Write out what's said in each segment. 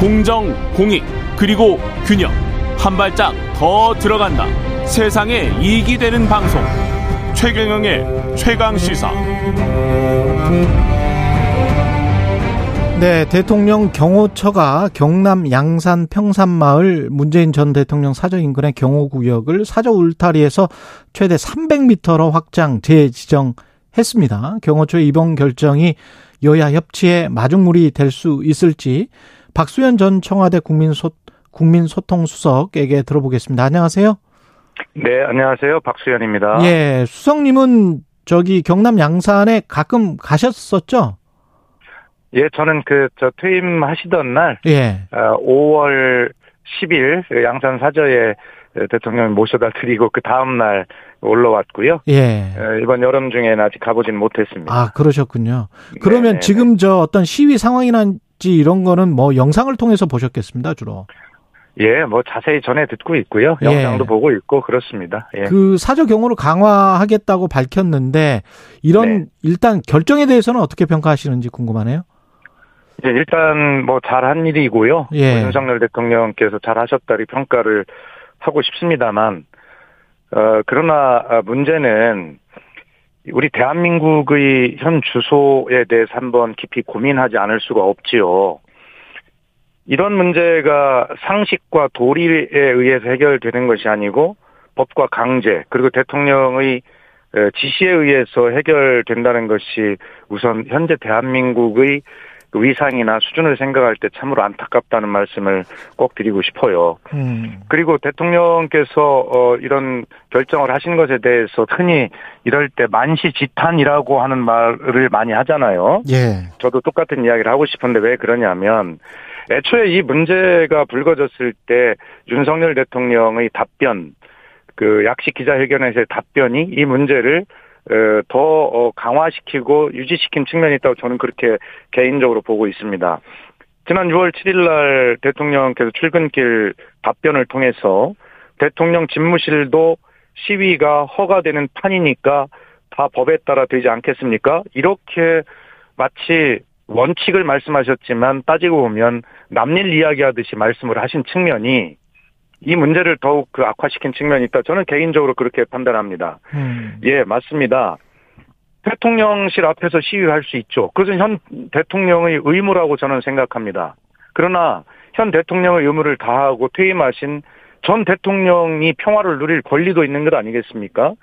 공정, 공익, 그리고 균형. 한 발짝 더 들어간다. 세상에 이익이 되는 방송. 최경영의 최강 시사. 네, 대통령 경호처가 경남 양산 평산마을 문재인 전 대통령 사저 인근의 경호구역을 사저 울타리에서 최대 300m로 확장 재지정했습니다. 경호처의 이번 결정이 여야 협치의 마중물이 될 수 있을지 박수현 전 청와대 국민소, 국민소통수석에게 들어보겠습니다. 안녕하세요. 네, 안녕하세요. 박수현입니다. 예, 수석님은 저기 경남 양산에 가끔 가셨었죠? 예, 저는 그, 저 퇴임하시던 날, 예. 5월 10일 양산 사저에 대통령 모셔다 드리고 그 다음날 올라왔고요. 예. 이번 여름 중에는 아직 가보진 못했습니다. 아, 그러셨군요. 그러면 네네네. 지금 저 어떤 시위 상황이 란지 이런 거는 뭐 영상을 통해서 보셨겠습니다, 주로. 예, 뭐 자세히 전해 듣고 있고요. 예. 영상도 보고 있고 그렇습니다. 예. 그 사저 경호를 강화하겠다고 밝혔는데 이런 네. 일단 결정에 대해서는 어떻게 평가하시는지 궁금하네요. 예, 일단 뭐 잘한 일이고요. 예. 뭐 윤석열 대통령께서 잘하셨다리 평가를 하고 싶습니다만, 어, 그러나 아, 문제는 우리 대한민국의 현 주소에 대해서 한번 깊이 고민하지 않을 수가 없지요. 이런 문제가 상식과 도리에 의해서 해결되는 것이 아니고 법과 강제 그리고 대통령의 에, 지시에 의해서 해결된다는 것이 우선 현재 대한민국의 그 위상이나 수준을 생각할 때 참으로 안타깝다는 말씀을 꼭 드리고 싶어요. 음. 그리고 대통령께서 어 이런 결정을 하신 것에 대해서 흔히 이럴 때 만시지탄이라고 하는 말을 많이 하잖아요. 예. 저도 똑같은 이야기를 하고 싶은데 왜 그러냐면 애초에 이 문제가 불거졌을 때 윤석열 대통령의 답변 그 약식 기자회견에서의 답변이 이 문제를 어, 더 어, 강화시키고 유지시킨 측면이 있다고 저는 그렇게 개인적으로 보고 있습니다. 지난 6월 7일 날 대통령께서 출근길 답변을 통해서 대통령 집무실도 시위가 허가되는 판이니까 다 법에 따라 되지 않겠습니까? 이렇게 마치 원칙을 말씀하셨지만 따지고 보면 남일 이야기하듯이 말씀을 하신 측면이 이 문제를 더욱 그 악화시킨 측면이 있다. 저는 개인적으로 그렇게 판단합니다. 음. 예, 맞습니다. 대통령실 앞에서 시위할 수 있죠. 그것은 현 대통령의 의무라고 저는 생각합니다. 그러나 현 대통령의 의무를 다하고 퇴임하신 전 대통령이 평화를 누릴 권리도 있는 것 아니겠습니까?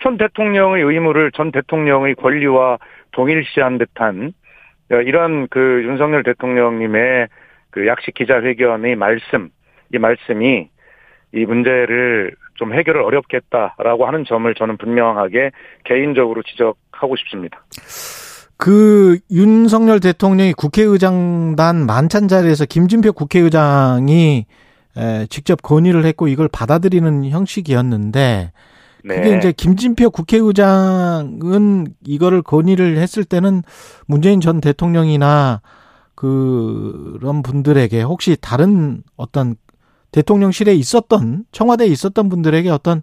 현 대통령의 의무를 전 대통령의 권리와 동일시한 듯한 이런 그 윤석열 대통령님의 그 약식 기자회견의 말씀, 이 말씀이 이 문제를 좀 해결을 어렵겠다라고 하는 점을 저는 분명하게 개인적으로 지적하고 싶습니다. 그 윤석열 대통령이 국회의장단 만찬 자리에서 김진표 국회의장이 에, 직접 건의를 했고 이걸 받아들이는 형식이었는데 네. 그게 이제 김진표 국회의장은 이거를 건의를 했을 때는 문재인 전 대통령이나 그런 분들에게 혹시 다른 어떤 대통령실에 있었던 청와대에 있었던 분들에게 어떤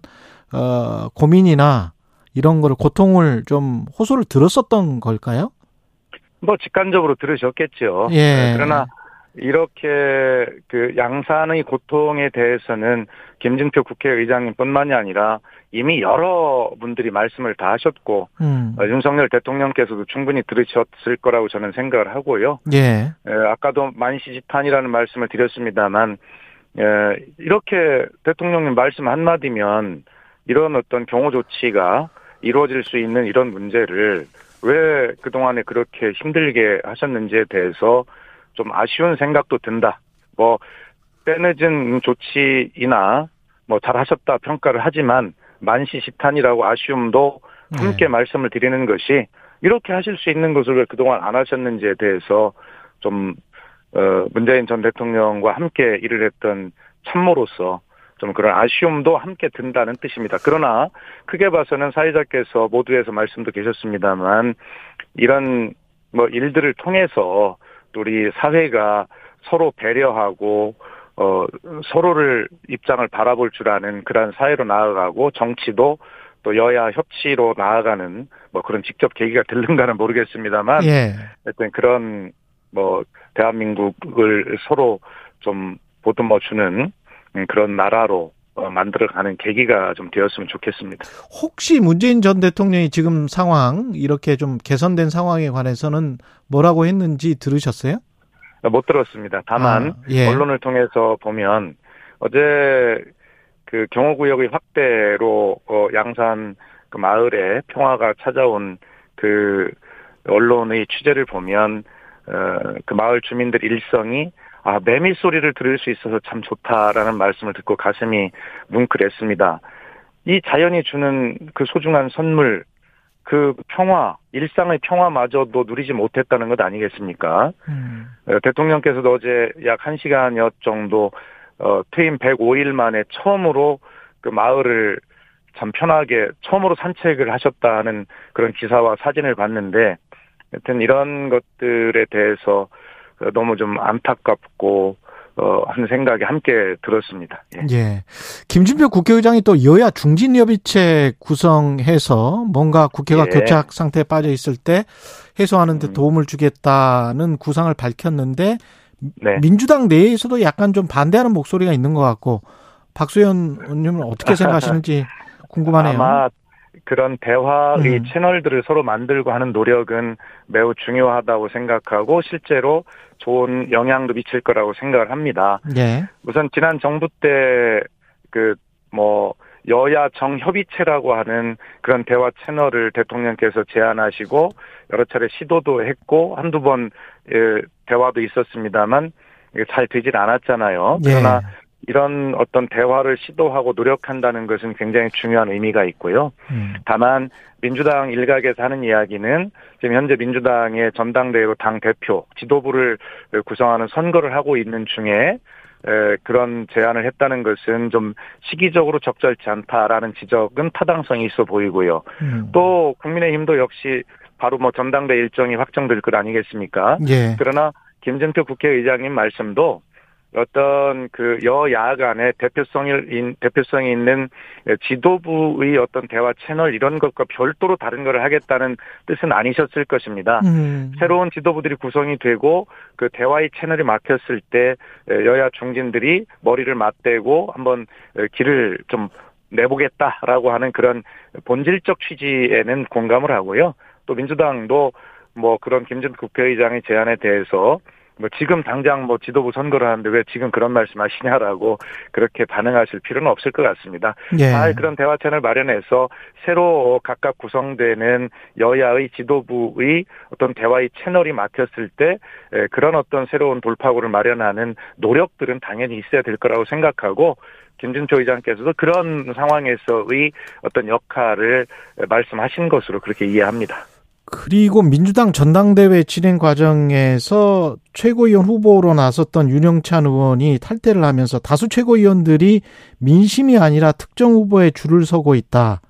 어 고민이나 이런 거를 고통을 좀 호소를 들었었던 걸까요? 뭐 직관적으로 들으셨겠죠. 예. 네, 그러나 이렇게 그 양산의 고통에 대해서는 김진표 국회의장님뿐만이 아니라 이미 여러 분들이 말씀을 다 하셨고 음. 어, 윤석열 대통령께서도 충분히 들으셨을 거라고 저는 생각을 하고요. 예. 에, 아까도 만시지탄이라는 말씀을 드렸습니다만 에, 이렇게 대통령님 말씀 한마디면 이런 어떤 경호 조치가 이루어질 수 있는 이런 문제를 왜 그동안에 그렇게 힘들게 하셨는지에 대해서 좀 아쉬운 생각도 든다. 뭐 빼늦은 조치이나 뭐 잘 하셨다 평가를 하지만 만시지탄이라고 아쉬움도 함께 네. 말씀을 드리는 것이 이렇게 하실 수 있는 것을 왜 그동안 안 하셨는지에 대해서 좀 어, 문재인 전 대통령과 함께 일을 했던 참모로서 좀 그런 아쉬움도 함께 든다는 뜻입니다. 그러나 크게 봐서는 사회자께서 모두에서 말씀도 계셨습니다만 이런 뭐 일들을 통해서 또 우리 사회가 서로 배려하고 어 서로를 입장을 바라볼 줄 아는 그러한 사회로 나아가고 정치도 또 여야 협치로 나아가는 뭐 그런 직접 계기가 될는가는 모르겠습니다만 예. 하여튼 그런 뭐 대한민국을 서로 좀 보듬어 주는 음, 그런 나라로 어, 만들어가는 계기가 좀 되었으면 좋겠습니다. 혹시 문재인 전 대통령이 지금 상황 이렇게 좀 개선된 상황에 관해서는 뭐라고 했는지 들으셨어요? 못 들었습니다. 다만 아, 예. 언론을 통해서 보면 어제 그 경호구역의 확대로 어, 양산 그 마을에 평화가 찾아온 그 언론의 취재를 보면 어, 그 마을 주민들 일성이 아, 매미 소리를 들을 수 있어서 참 좋다라는 말씀을 듣고 가슴이 뭉클했습니다. 이 자연이 주는 그 소중한 선물, 그 평화, 일상의 평화마저도 누리지 못했다는 것 아니겠습니까? 음. 어, 대통령께서도 어제 약 1시간여 정도 어, 퇴임 105일 만에 처음으로 그 마을을 참 편하게 처음으로 산책을 하셨다는 그런 기사와 사진을 봤는데 하 여튼 이런 것들에 대해서 너무 좀 안타깝고 어, 하는 생각이 함께 들었습니다. 예. 예. 김진표 국회의장이 또 여야 중진협의체 구성해서 뭔가 국회가 예. 교착 상태에 빠져 있을 때 해소하는 데 음. 도움을 주겠다는 구상을 밝혔는데 네. 민주당 내에서도 약간 좀 반대하는 목소리가 있는 것 같고 박수현 의원님은 어떻게 생각하시는지 궁금하네요. 아마 그런 대화의 음. 채널들을 서로 만들고 하는 노력은 매우 중요하다고 생각하고 실제로 좋은 영향도 미칠 거라고 생각을 합니다. 예. 우선 지난 정부 때 그 뭐 여야 정협의체라고 하는 그런 대화 채널을 대통령께서 제안하시고 여러 차례 시도도 했고 한두 번 예, 대화도 있었습니다만 잘 되질 않았잖아요. 예. 그러나 이런 어떤 대화를 시도하고 노력한다는 것은 굉장히 중요한 의미가 있고요. 음. 다만 민주당 일각에서 하는 이야기는 지금 현재 민주당의 전당대회로 당 대표 지도부를 구성하는 선거를 하고 있는 중에 그런 제안을 했다는 것은 좀 시기적으로 적절치 않다라는 지적은 타당성이 있어 보이고요. 음. 또 국민의힘도 역시 바로 뭐 전당대 일정이 확정될 것 아니겠습니까? 예. 그러나 김진표 국회의장님 말씀도 어떤 그 여야 간의 대표성이 대표성이 있는 지도부의 어떤 대화 채널 이런 것과 별도로 다른 것을 하겠다는 뜻은 아니셨을 것입니다. 음. 새로운 지도부들이 구성이 되고 그 대화의 채널이 막혔을 때 여야 중진들이 머리를 맞대고 한번 길을 좀 내보겠다라고 하는 그런 본질적 취지에는 공감을 하고요. 또 민주당도 뭐 그런 김전 국회의장의 제안에 대해서 뭐 지금 당장 뭐 지도부 선거를 하는데 왜 지금 그런 말씀하시냐라고 그렇게 반응하실 필요는 없을 것 같습니다. 예. 잘 그런 대화 채널 마련해서 새로 각각 구성되는 여야의 지도부의 어떤 대화의 채널이 막혔을 때 그런 어떤 새로운 돌파구를 마련하는 노력들은 당연히 있어야 될 거라고 생각하고 김준표 의장께서도 그런 상황에서의 어떤 역할을 말씀하신 것으로 그렇게 이해합니다. 그리고 민주당 전당대회 진행 과정에서 최고위원 후보로 나섰던 윤영찬 의원이 탈퇴를 하면서 다수 최고위원들이 민심이 아니라 특정 후보에 줄을 서고 있다.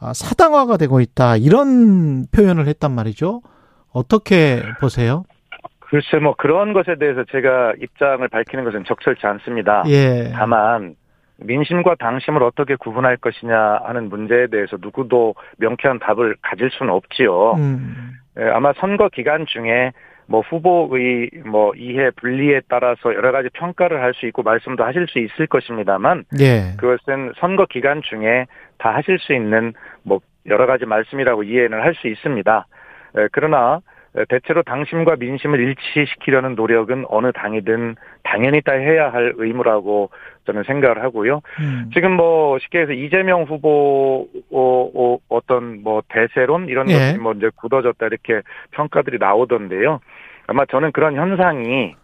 아, 사당화가 되고 있다. 이런 표현을 했단 말이죠. 어떻게 보세요? 글쎄 뭐 그런 것에 대해서 제가 입장을 밝히는 것은 적절치 않습니다. 예. 다만 민심과 당심을 어떻게 구분할 것이냐 하는 문제에 대해서 누구도 명쾌한 답을 가질 수는 없지요. 음. 예, 아마 선거 기간 중에 뭐 후보의 뭐 이해 분리에 따라서 여러 가지 평가를 할 수 있고 말씀도 하실 수 있을 것입니다만 예. 그것은 선거 기간 중에 다 하실 수 있는 뭐 여러 가지 말씀이라고 이해는 할 수 있습니다. 예, 그러나 대체로 당심과 민심을 일치시키려는 노력은 어느 당이든 당연히 다 해야 할 의무라고 저는 생각을 하고요. 음. 지금 뭐 쉽게 해서 이재명 후보 어, 어, 떤뭐 대세론 이런 예. 것들이 뭐 이제 굳어졌다 이렇게 평가들이 나오던데요. 아마 저는 그런 현상이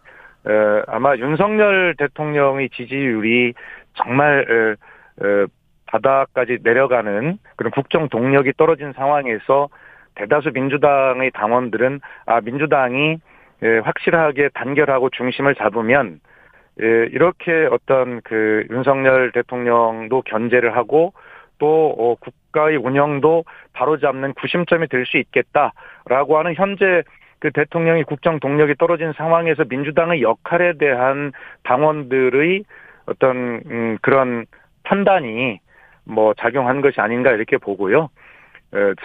어, 아마 윤석열 대통령의 지지율이 정말 어, 어, 바닥까지 내려가는 그런 국정 동력이 떨어진 상황에서 대다수 민주당의 당원들은 아 민주당이 예, 확실하게 단결하고 중심을 잡으면 예, 이렇게 어떤 그 윤석열 대통령도 견제를 하고 또 어, 국가의 운영도 바로잡는 구심점이 될 수 있겠다라고 하는 현재 그 대통령이 국정 동력이 떨어진 상황에서 민주당의 역할에 대한 당원들의 어떤 음, 그런 판단이 뭐 작용한 것이 아닌가 이렇게 보고요.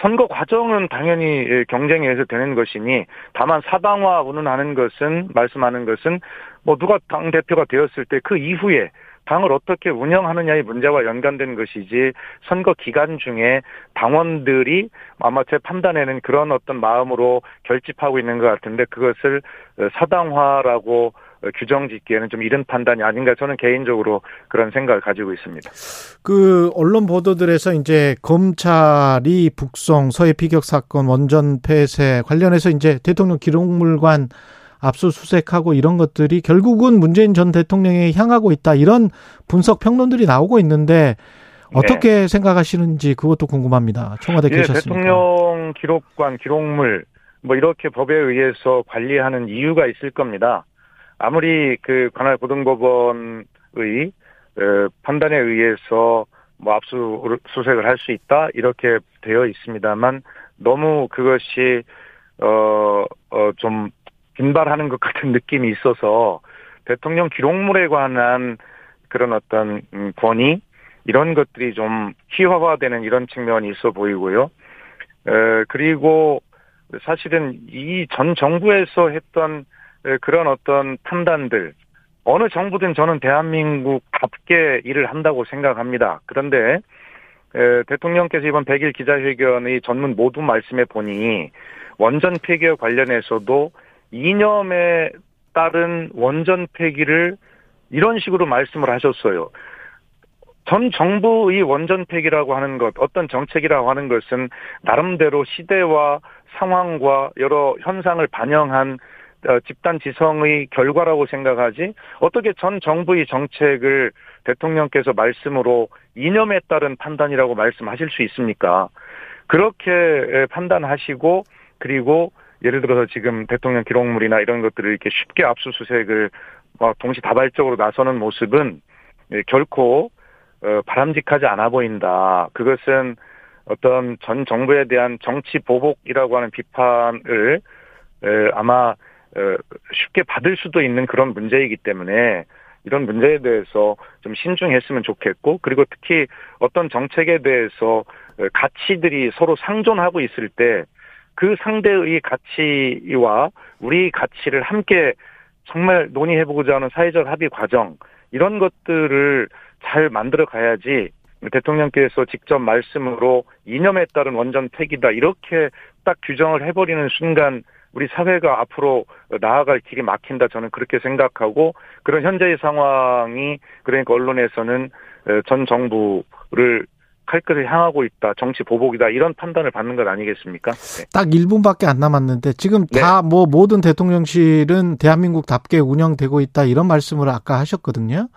선거 과정은 당연히 경쟁에 의해서 되는 것이니 다만 사당화 운운하는 것은 말씀하는 것은 뭐 누가 당 대표가 되었을 때 그 이후에 당을 어떻게 운영하느냐의 문제와 연관된 것이지 선거 기간 중에 당원들이 아마 제 판단에는 그런 어떤 마음으로 결집하고 있는 것 같은데 그것을 사당화라고 규정 짓기에는 좀 이른 판단이 아닌가 저는 개인적으로 그런 생각을 가지고 있습니다. 그 언론 보도들에서 이제 검찰이 북송 서해 피격 사건 원전 폐쇄 관련해서 이제 대통령 기록물관 압수수색하고 이런 것들이 결국은 문재인 전 대통령에 향하고 있다 이런 분석 평론들이 나오고 있는데 어떻게 네. 생각하시는지 그것도 궁금합니다. 청와대 예, 계셨으니까. 대통령 기록관 기록물 뭐 이렇게 법에 의해서 관리하는 이유가 있을 겁니다. 아무리 그 관할 고등법원의 어, 판단에 의해서 뭐 압수수색을 할 수 있다 이렇게 되어 있습니다만 너무 그것이 어어좀 빈발하는 것 같은 느낌이 있어서 대통령 기록물에 관한 그런 어떤 음, 권위 이런 것들이 좀 희화화되는 이런 측면이 있어 보이고요. 에, 그리고 사실은 이 전 정부에서 했던 그런 어떤 판단들 어느 정부든 저는 대한민국답게 일을 한다고 생각합니다. 그런데 에, 대통령께서 이번 100일 기자회견의 전문 모두 말씀해 보니 원전 폐기와 관련해서도 이념에 따른 원전 폐기를 이런 식으로 말씀을 하셨어요. 전 정부의 원전 폐기라고 하는 것, 어떤 정책이라고 하는 것은 나름대로 시대와 상황과 여러 현상을 반영한 어, 집단 지성의 결과라고 생각하지 어떻게 전 정부의 정책을 대통령께서 말씀으로 이념에 따른 판단이라고 말씀하실 수 있습니까? 그렇게 판단하시고 그리고 예를 들어서 지금 대통령 기록물이나 이런 것들을 이렇게 쉽게 압수수색을 동시다발적으로 나서는 모습은 예, 결코 어, 바람직하지 않아 보인다. 그것은 어떤 전 정부에 대한 정치 보복이라고 하는 비판을 아마 어, 쉽게 받을 수도 있는 그런 문제이기 때문에 이런 문제에 대해서 좀 신중했으면 좋겠고 그리고 특히 어떤 정책에 대해서 어, 가치들이 서로 상존하고 있을 때 그 상대의 가치와 우리 가치를 함께 정말 논의해보고자 하는 사회적 합의 과정 이런 것들을 잘 만들어 가야지 대통령께서 직접 말씀으로 이념에 따른 원전 폐기다 이렇게 딱 규정을 해버리는 순간 우리 사회가 앞으로 나아갈 길이 막힌다 저는 그렇게 생각하고 그런 현재의 상황이 그러니까 언론에서는 전 정부를 칼끝을 향하고 있다, 정치 보복이다 이런 판단을 받는 것 아니겠습니까? 네. 딱 1분밖에 안 남았는데 지금 네. 다뭐 모든 대통령실은 대한민국답게 운영되고 있다 이런 말씀을 아까 하셨거든요.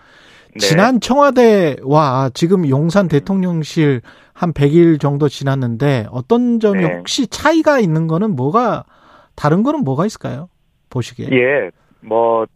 네. 지난 청와대와 지금 용산 대통령실 한 100일 정도 지났는데 어떤 점이 네. 혹시 차이가 있는 거는 뭐가 다른 거는 뭐가 있을까요? 보시기에. 예. 뭐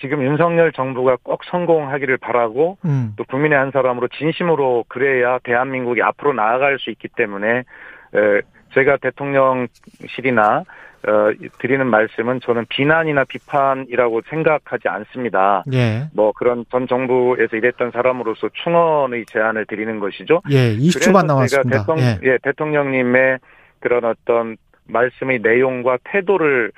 지금 윤석열 정부가 꼭 성공하기를 바라고 음. 또 국민의 한 사람으로 진심으로 그래야 대한민국이 앞으로 나아갈 수 있기 때문에 에, 제가 대통령실이나 어, 드리는 말씀은 저는 비난이나 비판이라고 생각하지 않습니다. 예. 뭐 그런 전 정부에서 일했던 사람으로서 충원의 제안을 드리는 것이죠. 예, 20초만 남았습니다. 대통령, 예. 예, 대통령님의 그런 어떤 말씀의 내용과 태도를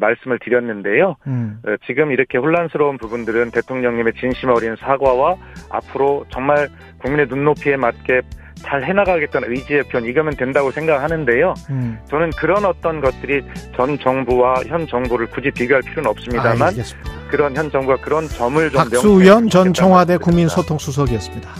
말씀을 드렸는데요. 음. 지금 이렇게 혼란스러운 부분들은 대통령님의 진심 어린 사과와 앞으로 정말 국민의 눈높이에 맞게 잘 해나가겠다는 의지의 편 이거면 된다고 생각하는데요. 음. 저는 그런 어떤 것들이 전 정부와 현 정부를 굳이 비교할 필요는 없습니다만 아, 그런 현 정부가 그런 점을 좀 박수현 전 청와대 국민소통수석이었습니다.